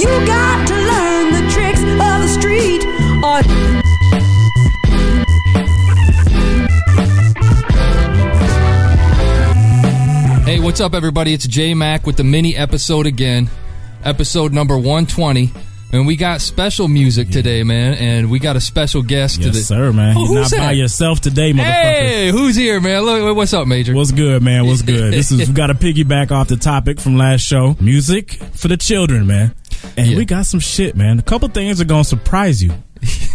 You got to learn the tricks of the street. Or Hey, what's up, everybody? It's J Mac with the mini episode again, episode number 120. And we got special music today, man, and we got a special guest Yes, to the. sir, man. Oh, You're who's not by yourself today, motherfucker. Hey, who's here, man? Look, what's up, Major? What's good, man? What's good? This is we got to piggyback off the topic from last show. Music for the children, man. And Yeah. we got some shit, man. A couple things are gonna surprise you.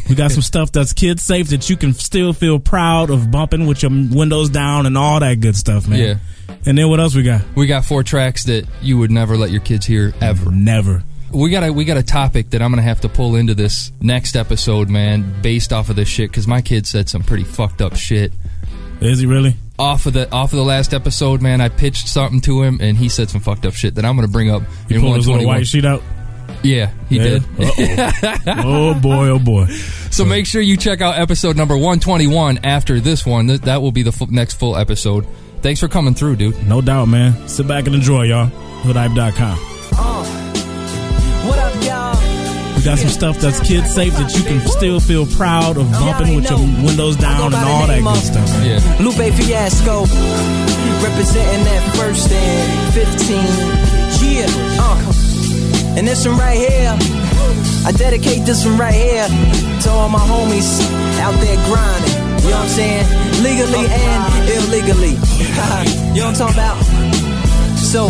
We got some stuff that's kid safe that you can still feel proud of bumping with your windows down and all that good stuff, man. Yeah. And then what else we got? we got four tracks that you would never let your kids hear ever. Never. We got a we got a topic that I'm gonna have to pull into this next episode, man, based off of this shit, because my kid said some pretty fucked up shit. Is he really? Off of the off of the last episode, man, I pitched something to him, and he said some fucked up shit that I'm gonna bring up You in pulled his little white sheet out. Yeah, he Yeah. did. Uh-oh. oh boy, oh boy. So make sure you check out episode number 121 after this one. Th- That will be the fu- next full episode. Thanks for coming through, dude. No doubt, man. Sit back and enjoy, y'all. Hoodhype.com. What up, y'all? We got some stuff that's kid safe that you can still feel proud of bumping with your windows down and all that good stuff. Yeah. Lupe Fiasco, representing that first and 15. Yeah, uh. And this one right here, I dedicate this one right here to all my homies out there grinding. You know what I'm saying? Legally and illegally. you know what I'm talking about? So,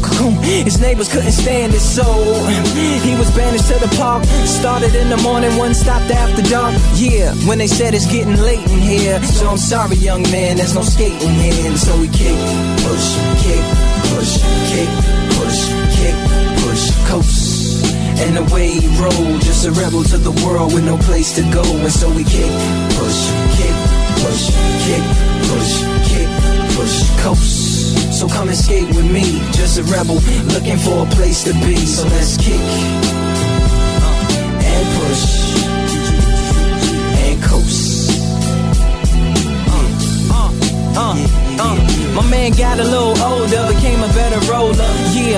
cocoon. His neighbors couldn't stand it, so he was banished to the park. Started in the morning, one stopped after dark. Yeah, when they said it's getting late in here, so I'm sorry, young man, there's no skating here. And so we kick, push, kick, push, kick, push, kick, push, coast. And the way he rolled, just a rebel to the world with no place to go. And so we kick, push, kick, push, kick, push, kick, push, coast. So come and skate with me, just a rebel looking for a place to be. So let's kick and push and coast. Uh, uh, uh. My man got a little older, became a better roller.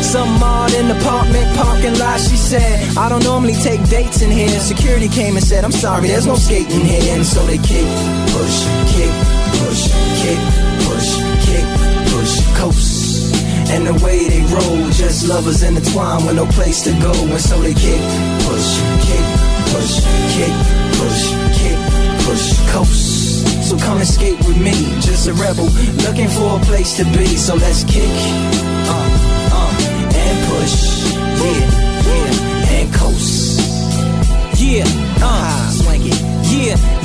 Some odd in the apartment parking lot. She said, I don't normally take dates in here. Security came and said, I'm sorry, there's no skating here. And so they kick, push, kick, push, kick, push, kick, push, coast. And the way they roll, just lovers intertwined with no place to go. And so they kick, push, kick, push, kick, push, kick, push, coast. So come skate with me, just a rebel looking for a place to be. So let's kick, uh, and push, yeah, yeah, and coast. Yeah, uh, swing it. Yeah,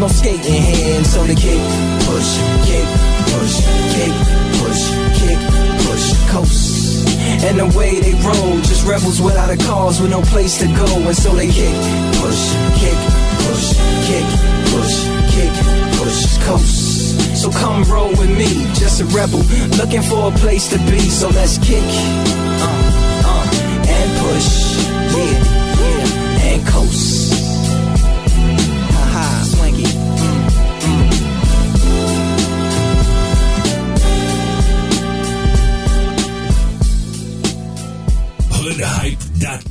no skating here. And so they kick, push, kick, push, kick, push, kick, push, coast. And the way they roll, just rebels without a cause with no place to go. And so they kick, push, kick, push, kick, push, kick, push, coast. So come roll with me, just a rebel looking for a place to be. So let's kick, uh, uh, and push, yeah thehype.com. Let's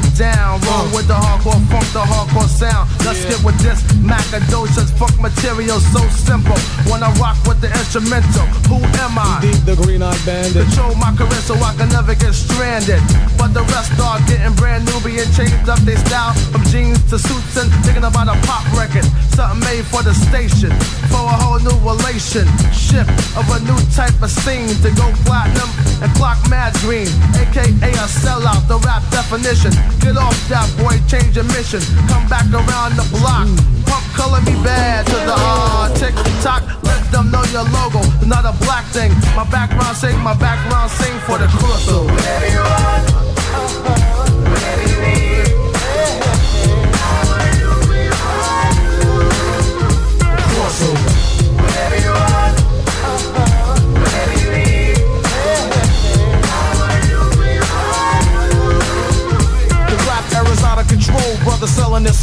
get down. Roll with the hardcore funk, the hardcore sound. Let's get with this Macadocious funk material, so simple. I rock with the instrumental, who am I? Deep the green eyed bandit. Control my career so I can never get stranded. But the rest are getting brand new, being changed up their style from jeans to suits and thinking about a pop record. Something made for the station, for a whole new relationship of a new type of scene to go platinum and clock mad green, aka a sellout, the rap definition. Get off that boy, change your mission. Come back around the block. Pump color me bad to the hard tick tock. Let them know your logo, not a black thing. My background sing, my background sing for the crossover. The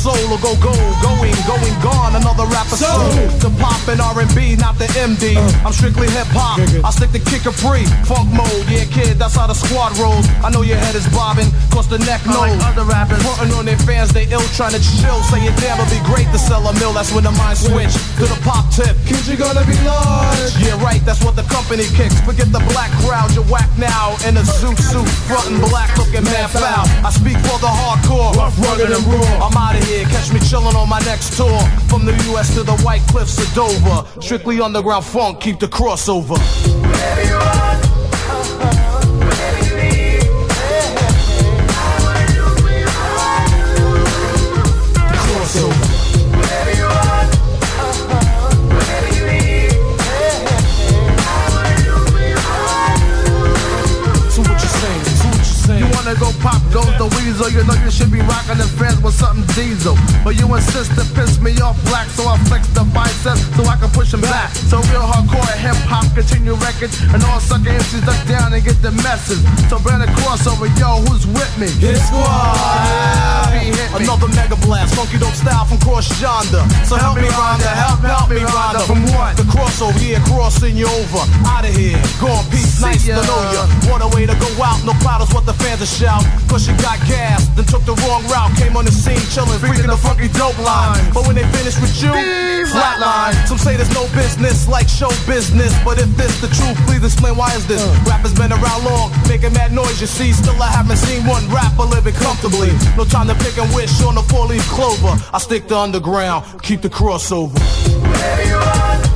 soul will go gold. Going, going, gone. Another rapper soul. To pop and R&B, not the MD. Uh. I'm strictly hip hop. I stick to kick a free. Funk mode. Yeah, kid, that's how the squad rolls. I know your head is bobbing. Cause the neck knows. Unlike other rappers. Frontin' on their fans, they ill trying to chill. Say it damn, it'll be great to sell a mill. That's when the mind switch to the pop tip. Kids, you gonna be large. Yeah, right, that's what the company kicks. Forget the black crowd, you're whack now. In a zoot suit, frontin' black looking man foul. I speak for the hardcore, rough, rugged, and raw. I'm out of here, catch me chillin' on my next tour. From the US to the White Cliffs of Dover. Strictly underground funk, keep the crossover. So weasel, you know you should be rocking the fans with something diesel. But you insist to piss me off black, so I flex the biceps so I can push them back. So real hardcore hip hop continue records, and all sucker MCs duck down and get the message. So brand a crossover, yo, who's with me? Hit squad. Hit. Another mega blast, funky dope style from cross yonder. So help, me, Rhonda, help, help me, Rhonda. From what? The crossover, yeah, crossing you over. Out of here, go on, peace, nice to know ya. What a way to go out, no cloud is what the fans are shout. Cause you got gas, then took the wrong route. Came on the scene, chillin', freaking the funky dope line. But when they finish with you, flatline. Some say there's no business like show business. But if this the truth, please explain why is this? Uh. Rappers been around long, making mad noise, you see. Still, I haven't seen one rapper living comfortably. No time to pick and wish on the four leaf clover. I stick to underground, keep the crossover. Hold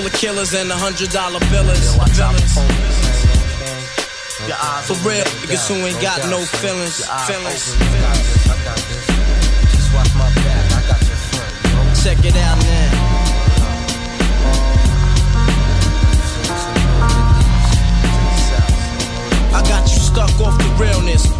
To all the killers and the hundred dollar billers. Watch out billers. for police, man. Okay? Your eyes For real, niggas who ain't got no feelings, feelings. open, you got this, I got this. Just watch my back, I got your front. Check it out now. I got you stuck off the realness.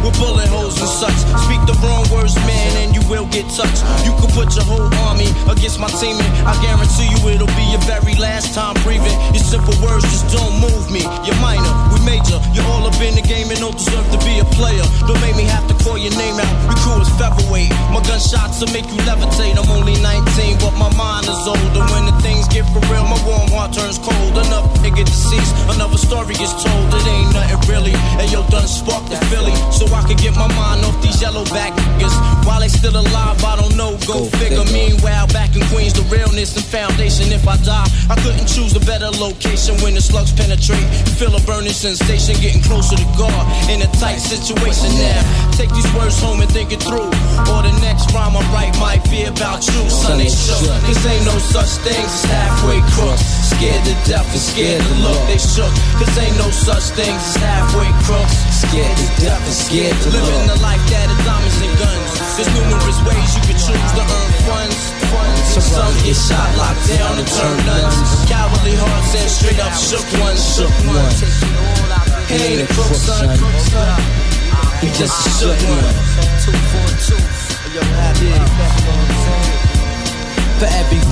with bullet holes and such. Speak the wrong words, man, and you will get touched. You could put your whole army against my team, and I guarantee you it'll be your very last time breathing. Your simple words just don't move me. You're minor, we major. You're all up in the game and don't deserve to be a player. Don't make me have to call your name out. Your crew is featherweight. My gunshots will make you levitate. I'm only 19, but my mind is older. When the things get for real, my turns cold. Enough nigga deceased, another story is told. It ain't nothing really. And yo, done sparked the Philly, so I can get my mind off these yellow back niggas. While they still alive, I don't know. Go, figure. Meanwhile, back in Queens, the realness and foundation. If I die, I couldn't choose a better location when the slugs penetrate. Feel a burning sensation, getting closer to God in a tight situation now. Take these words home and think it through. Or the next rhyme I write might be about you, son. They shook. Cause ain't no such thing as halfway crooks. Scared to death and scared to look. They shook. Cause ain't no such thing as halfway crooks. Scared to death and scared to Living look. the life that is diamonds and guns. There's numerous ways you can choose to earn funds. funds. Some get shot, locked down, and turn nuns. Cowardly hearts and straight up shook ones. Shook ones. He ain't a crook, son. He just a shook one. For every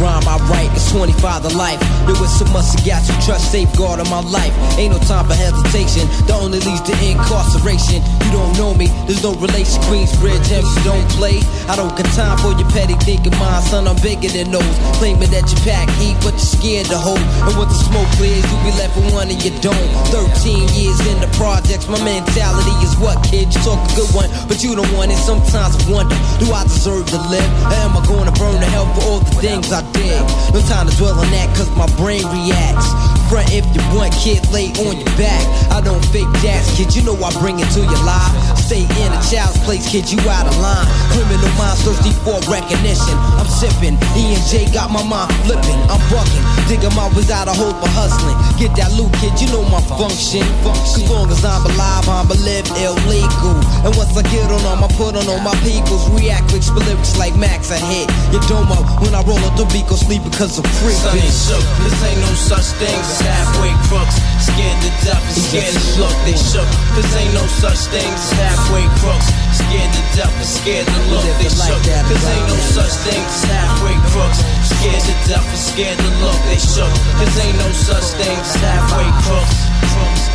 rhyme I write, it's 25 to life. There was so much I got to trust, safeguard of my life. Ain't no time for hesitation, the only leads to incarceration. You don't know me, there's no relation. Queensbridge, if you don't play, I don't got time for your petty thinking. Mine, son, I'm bigger than those. Claiming that you pack heat, but you're scared to hold. And when the smoke clears, you be left with one and you don't. 13 years in the projects, my mentality is what, kid? You talk a good one, but you don't want it. Sometimes I wonder, do I deserve to live? Or am I gonna burn to hell for all the things I did? No time to dwell on that, cause my brain reacts. Front if you want, kid, lay on your back. I don't fake gas, kid, you know I bring it to your life. Stay in a child's place, kid, you out of line. Criminal minds thirsty for recognition. I'm sipping, E and J got my mind flipping. I'm bucking, digging my ways out of hope for hustling. Get that loot, kid, you know my function. Cause long as I'm alive, I'm a live illegal. And once I get on them, I put on all my peoples. React with lyrics like Max, I hit dome up when I roll up the beat, go sleep because I'm free. Son ain't shook. This ain't no such thing as halfway crooks. Scared to death and scared to look. They shook. This ain't no such thing as halfway crooks. Scared to death and scared to look. They shook. This ain't no such thing as halfway crooks. Scared to death and scared to look. They shook. This ain't no such thing as halfway crooks.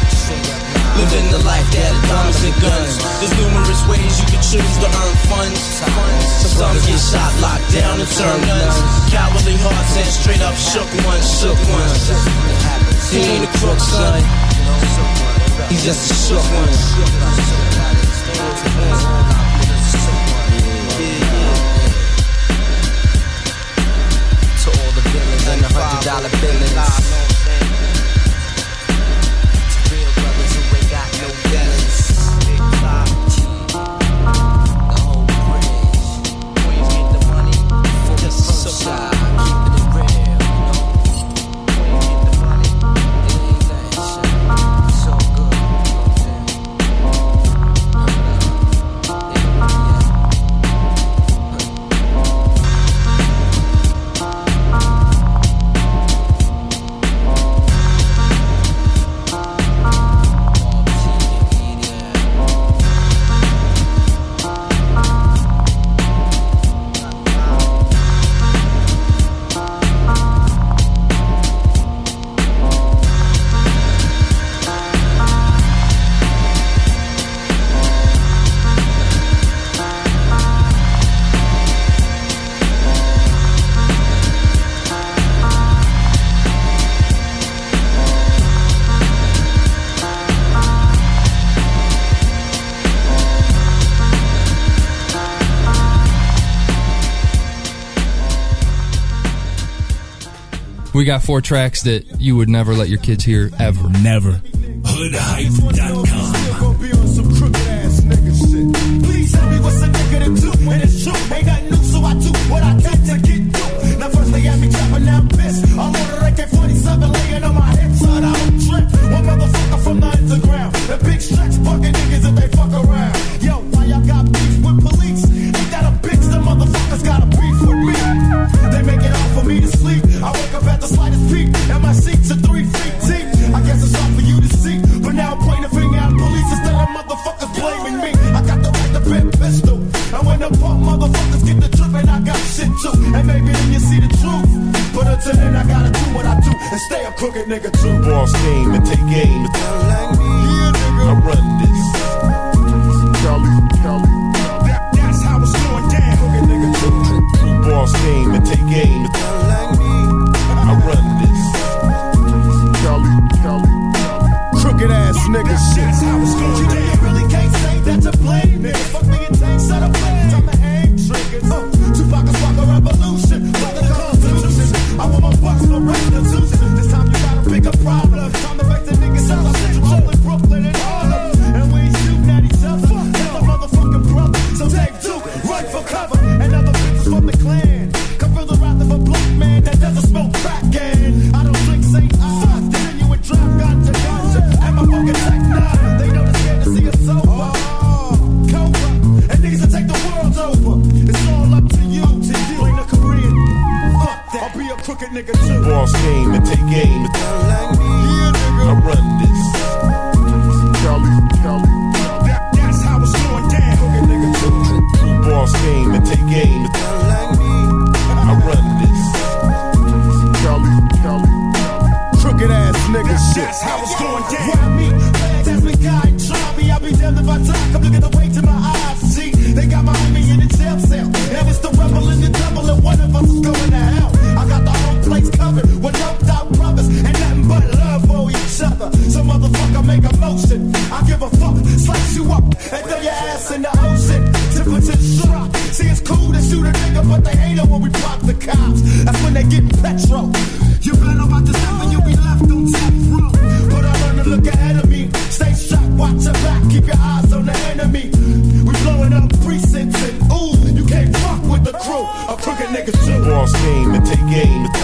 Living the life that is diamonds and guns. There's numerous ways you can choose to earn funds. Some get shot, locked down, and turn nuns. Cowardly hearts and straight up shook ones, shook ones. He ain't a crook, son. He's just a shook one. To all the villains and the hundred dollar billings. We got four tracks that you would never let your kids hear ever. Never. Hoodhype.com. to. And maybe then you see the truth. But until then, I gotta do what I do and stay a crooked nigga too. Boss game and take aim. Me. I run this. Cali, Cali. That, that's how it's going down. Crooked nigga too. Boss game and take aim. boss came and take aim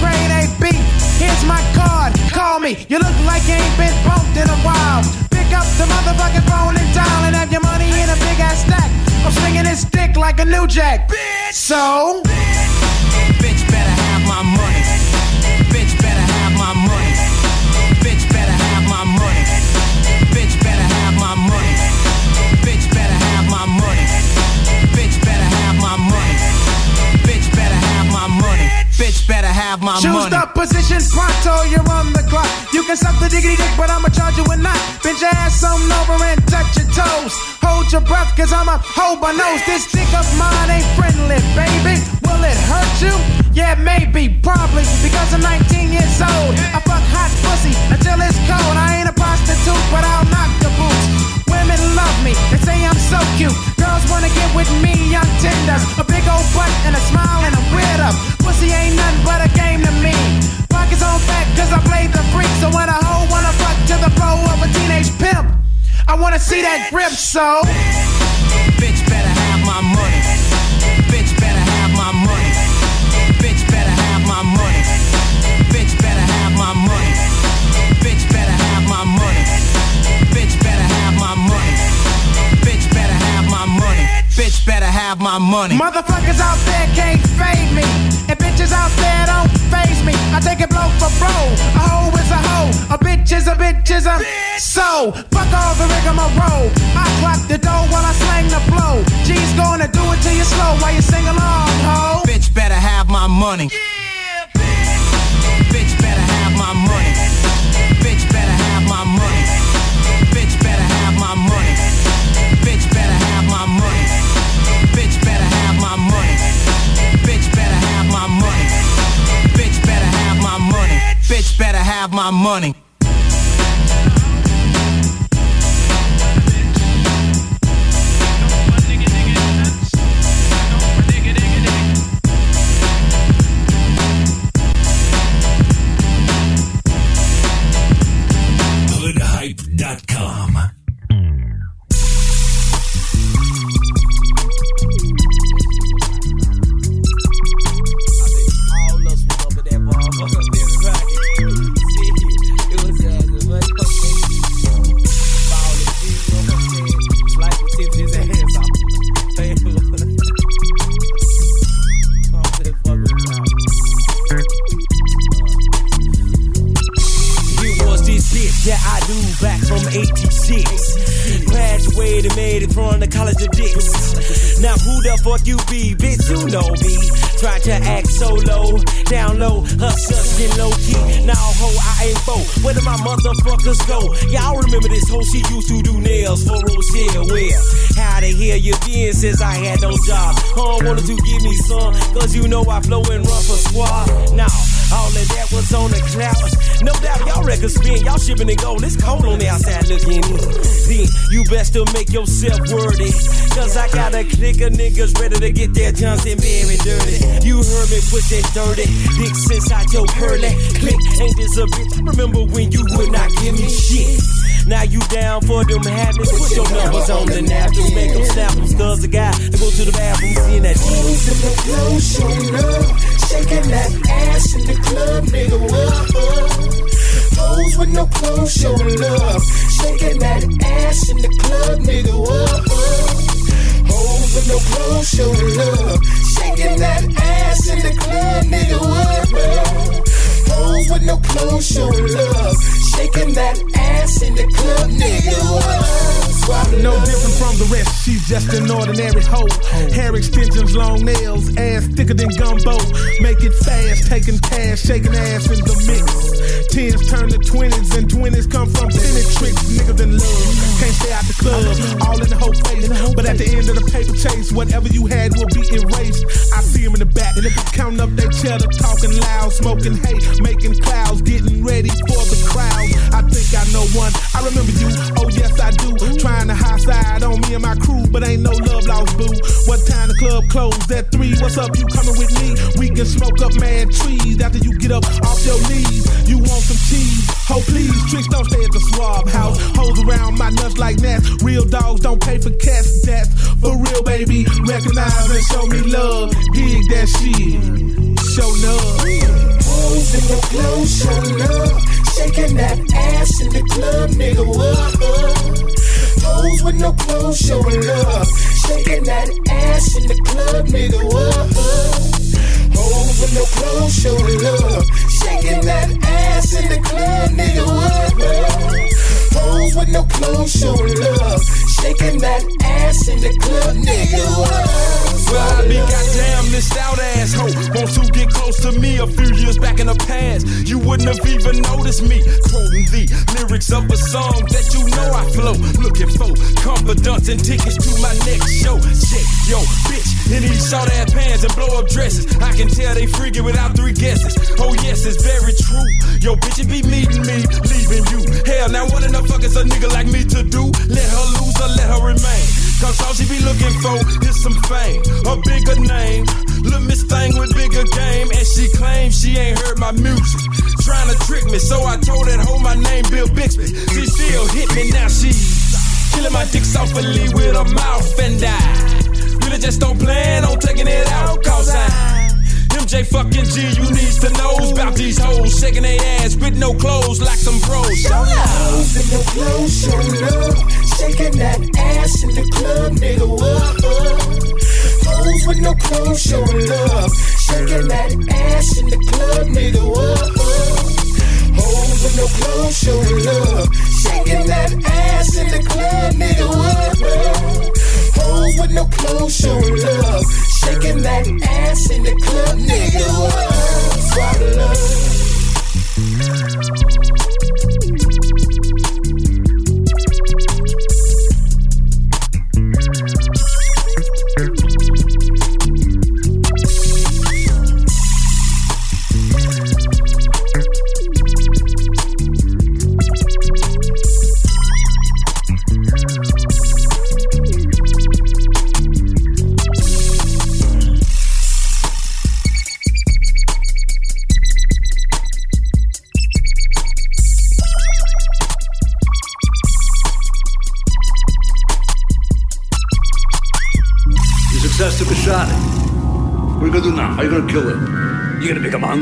brain ain't beat. Here's my card, call me. You look like you ain't been bumped in a while. Pick up the motherfucking phone and dial and have your money in a big ass stack. I'm swinging this dick like a new jack. Bitch. So, bitch, bitch better have my money. Bitch better Bitch better have my Choose money. Choose the position pronto, you're on the clock. You can suck the diggity dick, but I'ma charge you a knot. Bend your ass on over and touch your toes. Hold your breath, cause I'ma hold my nose. This dick of mine ain't friendly, baby. Will it hurt you? Yeah, maybe, probably, because I'm 19 years old. I fuck hot pussy until it's cold. I ain't a prostitute, but I'll knock the boots. Women love me, they say I'm so cute. Girls wanna get with me on Tinder. A big old butt and a smile and a weird up. wanna see that grip, so. Bitch better have my money. Bitch better have my money. Bitch better have my money. Bitch better have my money. Bitch better have my money. Bitch better have my money. Bitch better have my money. Bitch better have my money. Motherfuckers out there can't fade me. And bitches out there don't phase me. I take it blow for blow. A hoe is a hoe. A bitch is a bitch is a so. Fuck all the rigmarole. I clock the dough while I slang the blow. G's gonna do it to you slow while you sing along, ho. Bitch better have my money. Bitch my money. Motherfuckers go? Y'all remember this hoe? She used to do nails for Rochelle. Since I had no job? Wanted to give me some, cause you know I flow and run for squad. Now, all of that was on the cloud. No doubt y'all records spin, y'all shipping and gold. It's cold on the outside looking in. Then you best to make yourself worthy. Cause I got a clique of niggas ready to get their Johnson very dirty. You heard me push that 30. Dick inside your curly. Click, ain't this a bitch? Remember when you would not give me shit. Now you down for them habits. Put your numbers on the napkins. Make them snap. Cause the guy to go to the bathroom, seeing that Hoes in the club showing love, shaking that ass in the club, nigga. Whoa. Hoes with no clothes showing love, shaking that ass in the club, nigga. Whoa. Hoes with no clothes showing love, shaking that ass in the club, nigga. Whoa. Hoes with no clothes showing love, shaking that ass in the club, nigga. Whoa. No different from the rest, she's just an ordinary hoe. Hair extensions, long nails, ass thicker than gumbo. Make it fast, taking cash, shaking ass in the mix. Tens turn to twenties, and twenties come from tennis tricks. Niggas in love, can't stay out the club, all in the whole face. But at the end of the paper chase, whatever you had will be erased. I see them in the back, counting up their cheddar, talking loud, smoking hay, making clouds, getting ready for the crowd. I think I know one. I remember you. Oh yes, I do. Trying to high side on me and my crew, but ain't no love lost, boo. What time the club closed at three? What's up? You coming with me? We can smoke up mad trees after you get up off your knees. You want some cheese? Oh please, tricks don't stay at the swab house. Hoes around my nuts like gnats. Real dogs don't pay for cats. That's for real, baby. Recognize and show me love. Dig that shit. Show love. Hoes in the clothes show love, shaking that ass in the club, nigga. Whoa. Hoes with no clothes showing love, shaking that ass in the club, nigga. Whoa. Hoes with no clothes showing love, shaking that ass in the club, nigga. Whoa. Hoes with no clothes showing love, shaking that ass in the club, nigga. Whoa. Well, I be goddamn this out asshole. Wants to get close to me a few years back in the past. You wouldn't have even noticed me quoting the lyrics of a song that you know I flow. Looking for confidence and tickets to my next show. Check yo, bitch, in these short ass pants and blow up dresses. I can tell they freaking without three guesses. Oh, yes, it's very true. Yo, bitch, it be meeting me, leaving you. Hell, now what in the fuck is a nigga like me to do? Let her lose or let her remain. Cause all she be looking for is some fame, a bigger name. Look, Miss Thing with bigger game, and she claims she ain't heard my music. Trying to trick me, so I told that hoe my name Bill Bixby. She still hit me, now she's killing my dick softly with her mouth and I really just don't plan on taking it out, cause I. MJ fucking G, you needs to know about these hoes shaking their ass with no clothes like some bros. Show Hoes in the clothes show love, shaking that ass in the club, nigga. Whoa. no clothes, showing love. Shaking that ass in the club, nigga, what? Hoes with no clothes, showing love. Shaking that ass in the club, nigga, what? Hoes with no clothes, showing love. Shaking that ass in the club, nigga, what? Swallow love.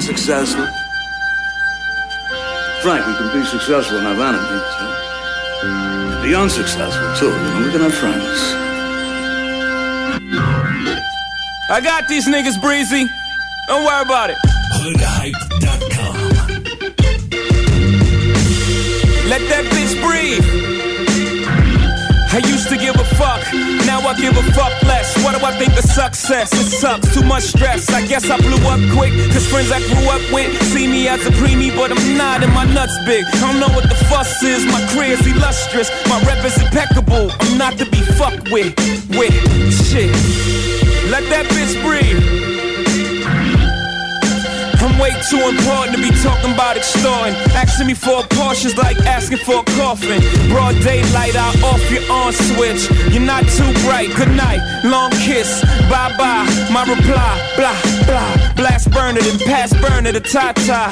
You gonna become unsuccessful? Frank, we can be successful and have enemies. Huh? Be unsuccessful too. You know, we can have friends. I got these niggas, Breezy. Don't worry about it. Hoodhype.com. Let that bitch breathe. I used to give a fuck, now I give a fuck less. What do I think of success? It sucks, too much stress. I guess I blew up quick, cause friends I grew up with see me as a preemie, but I'm not and my nuts big. I don't know what the fuss is, my career's illustrious, my rep is impeccable. I'm not to be fucked with, with shit. Too important to be talking about extorting. Asking me for a Porsche's like asking for a coffin. Broad daylight, I off your on switch. You're not too bright. Good night, long kiss. Bye bye. My reply, blah blah. Blast burner, then pass burner to Tata.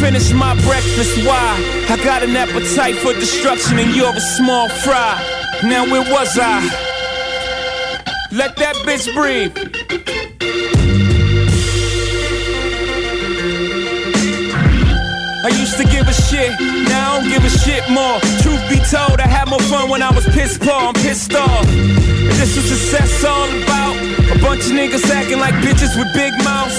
Finish my breakfast. Why? I got an appetite for destruction, and you're a small fry. Now where was I? Let that bitch breathe. I used to give a shit, now I don't give a shit more. Truth be told, I had more fun when I was pissed poor, I'm pissed off. And this is success all about. A bunch of niggas acting like bitches with big mouths.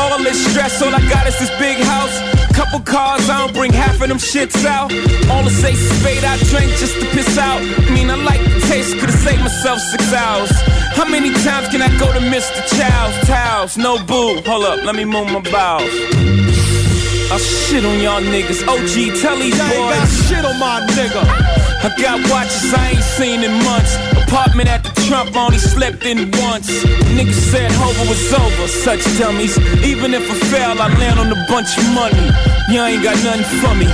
All this stress, all I got is this big house. Couple cars, I don't bring half of them shits out. All the say spade I drink just to piss out. I mean, I like the taste, could've saved myself six hours. How many times can I go to Mr. Chow's? Towels, no boo. Hold up, let me move my bowels. I shit on y'all niggas. OG, tell these I boys. ain't got shit on my nigga. I got watches I ain't seen in months. Apartment at the Trump only slept in once. Niggas said Hova was over, such dummies. Even if I fail, I land on a bunch of money. Y'all ain't got nothing for me.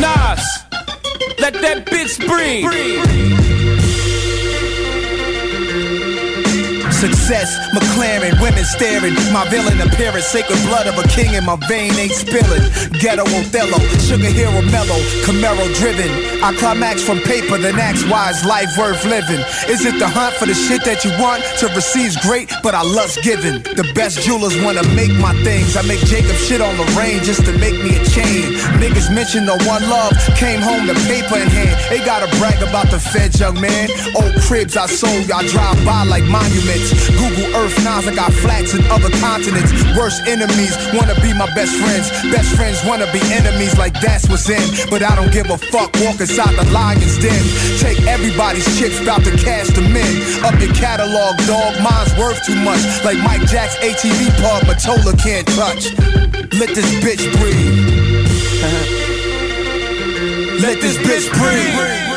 Nas, let that bitch breathe. Success, McLaren, women staring. My villain appearance, sacred blood of a king in my vein ain't spilling. Ghetto Othello, sugar hero mellow, Camaro driven. I climax from paper, then ask why is life worth living? Is it the hunt for the shit that you want to receive's great, but I lust giving? The best jewelers wanna make my things. I make Jacob shit on the rain just to make me a chain. Niggas mention the one love, came home the paper in hand. They gotta brag about the feds, young man. Old cribs I sold, y'all drive by like monuments. Google Earth Nas, I got flats in other continents. Worst enemies wanna be my best friends. Best friends wanna be enemies, like that's what's in. But I don't give a fuck, walk inside the lion's den. Take everybody's chips, bout to cash them in. Up your catalog, dog, mine's worth too much. Like Mike Jack's ATV pub, Mottola can't touch. Let this bitch breathe. Let this bitch breathe.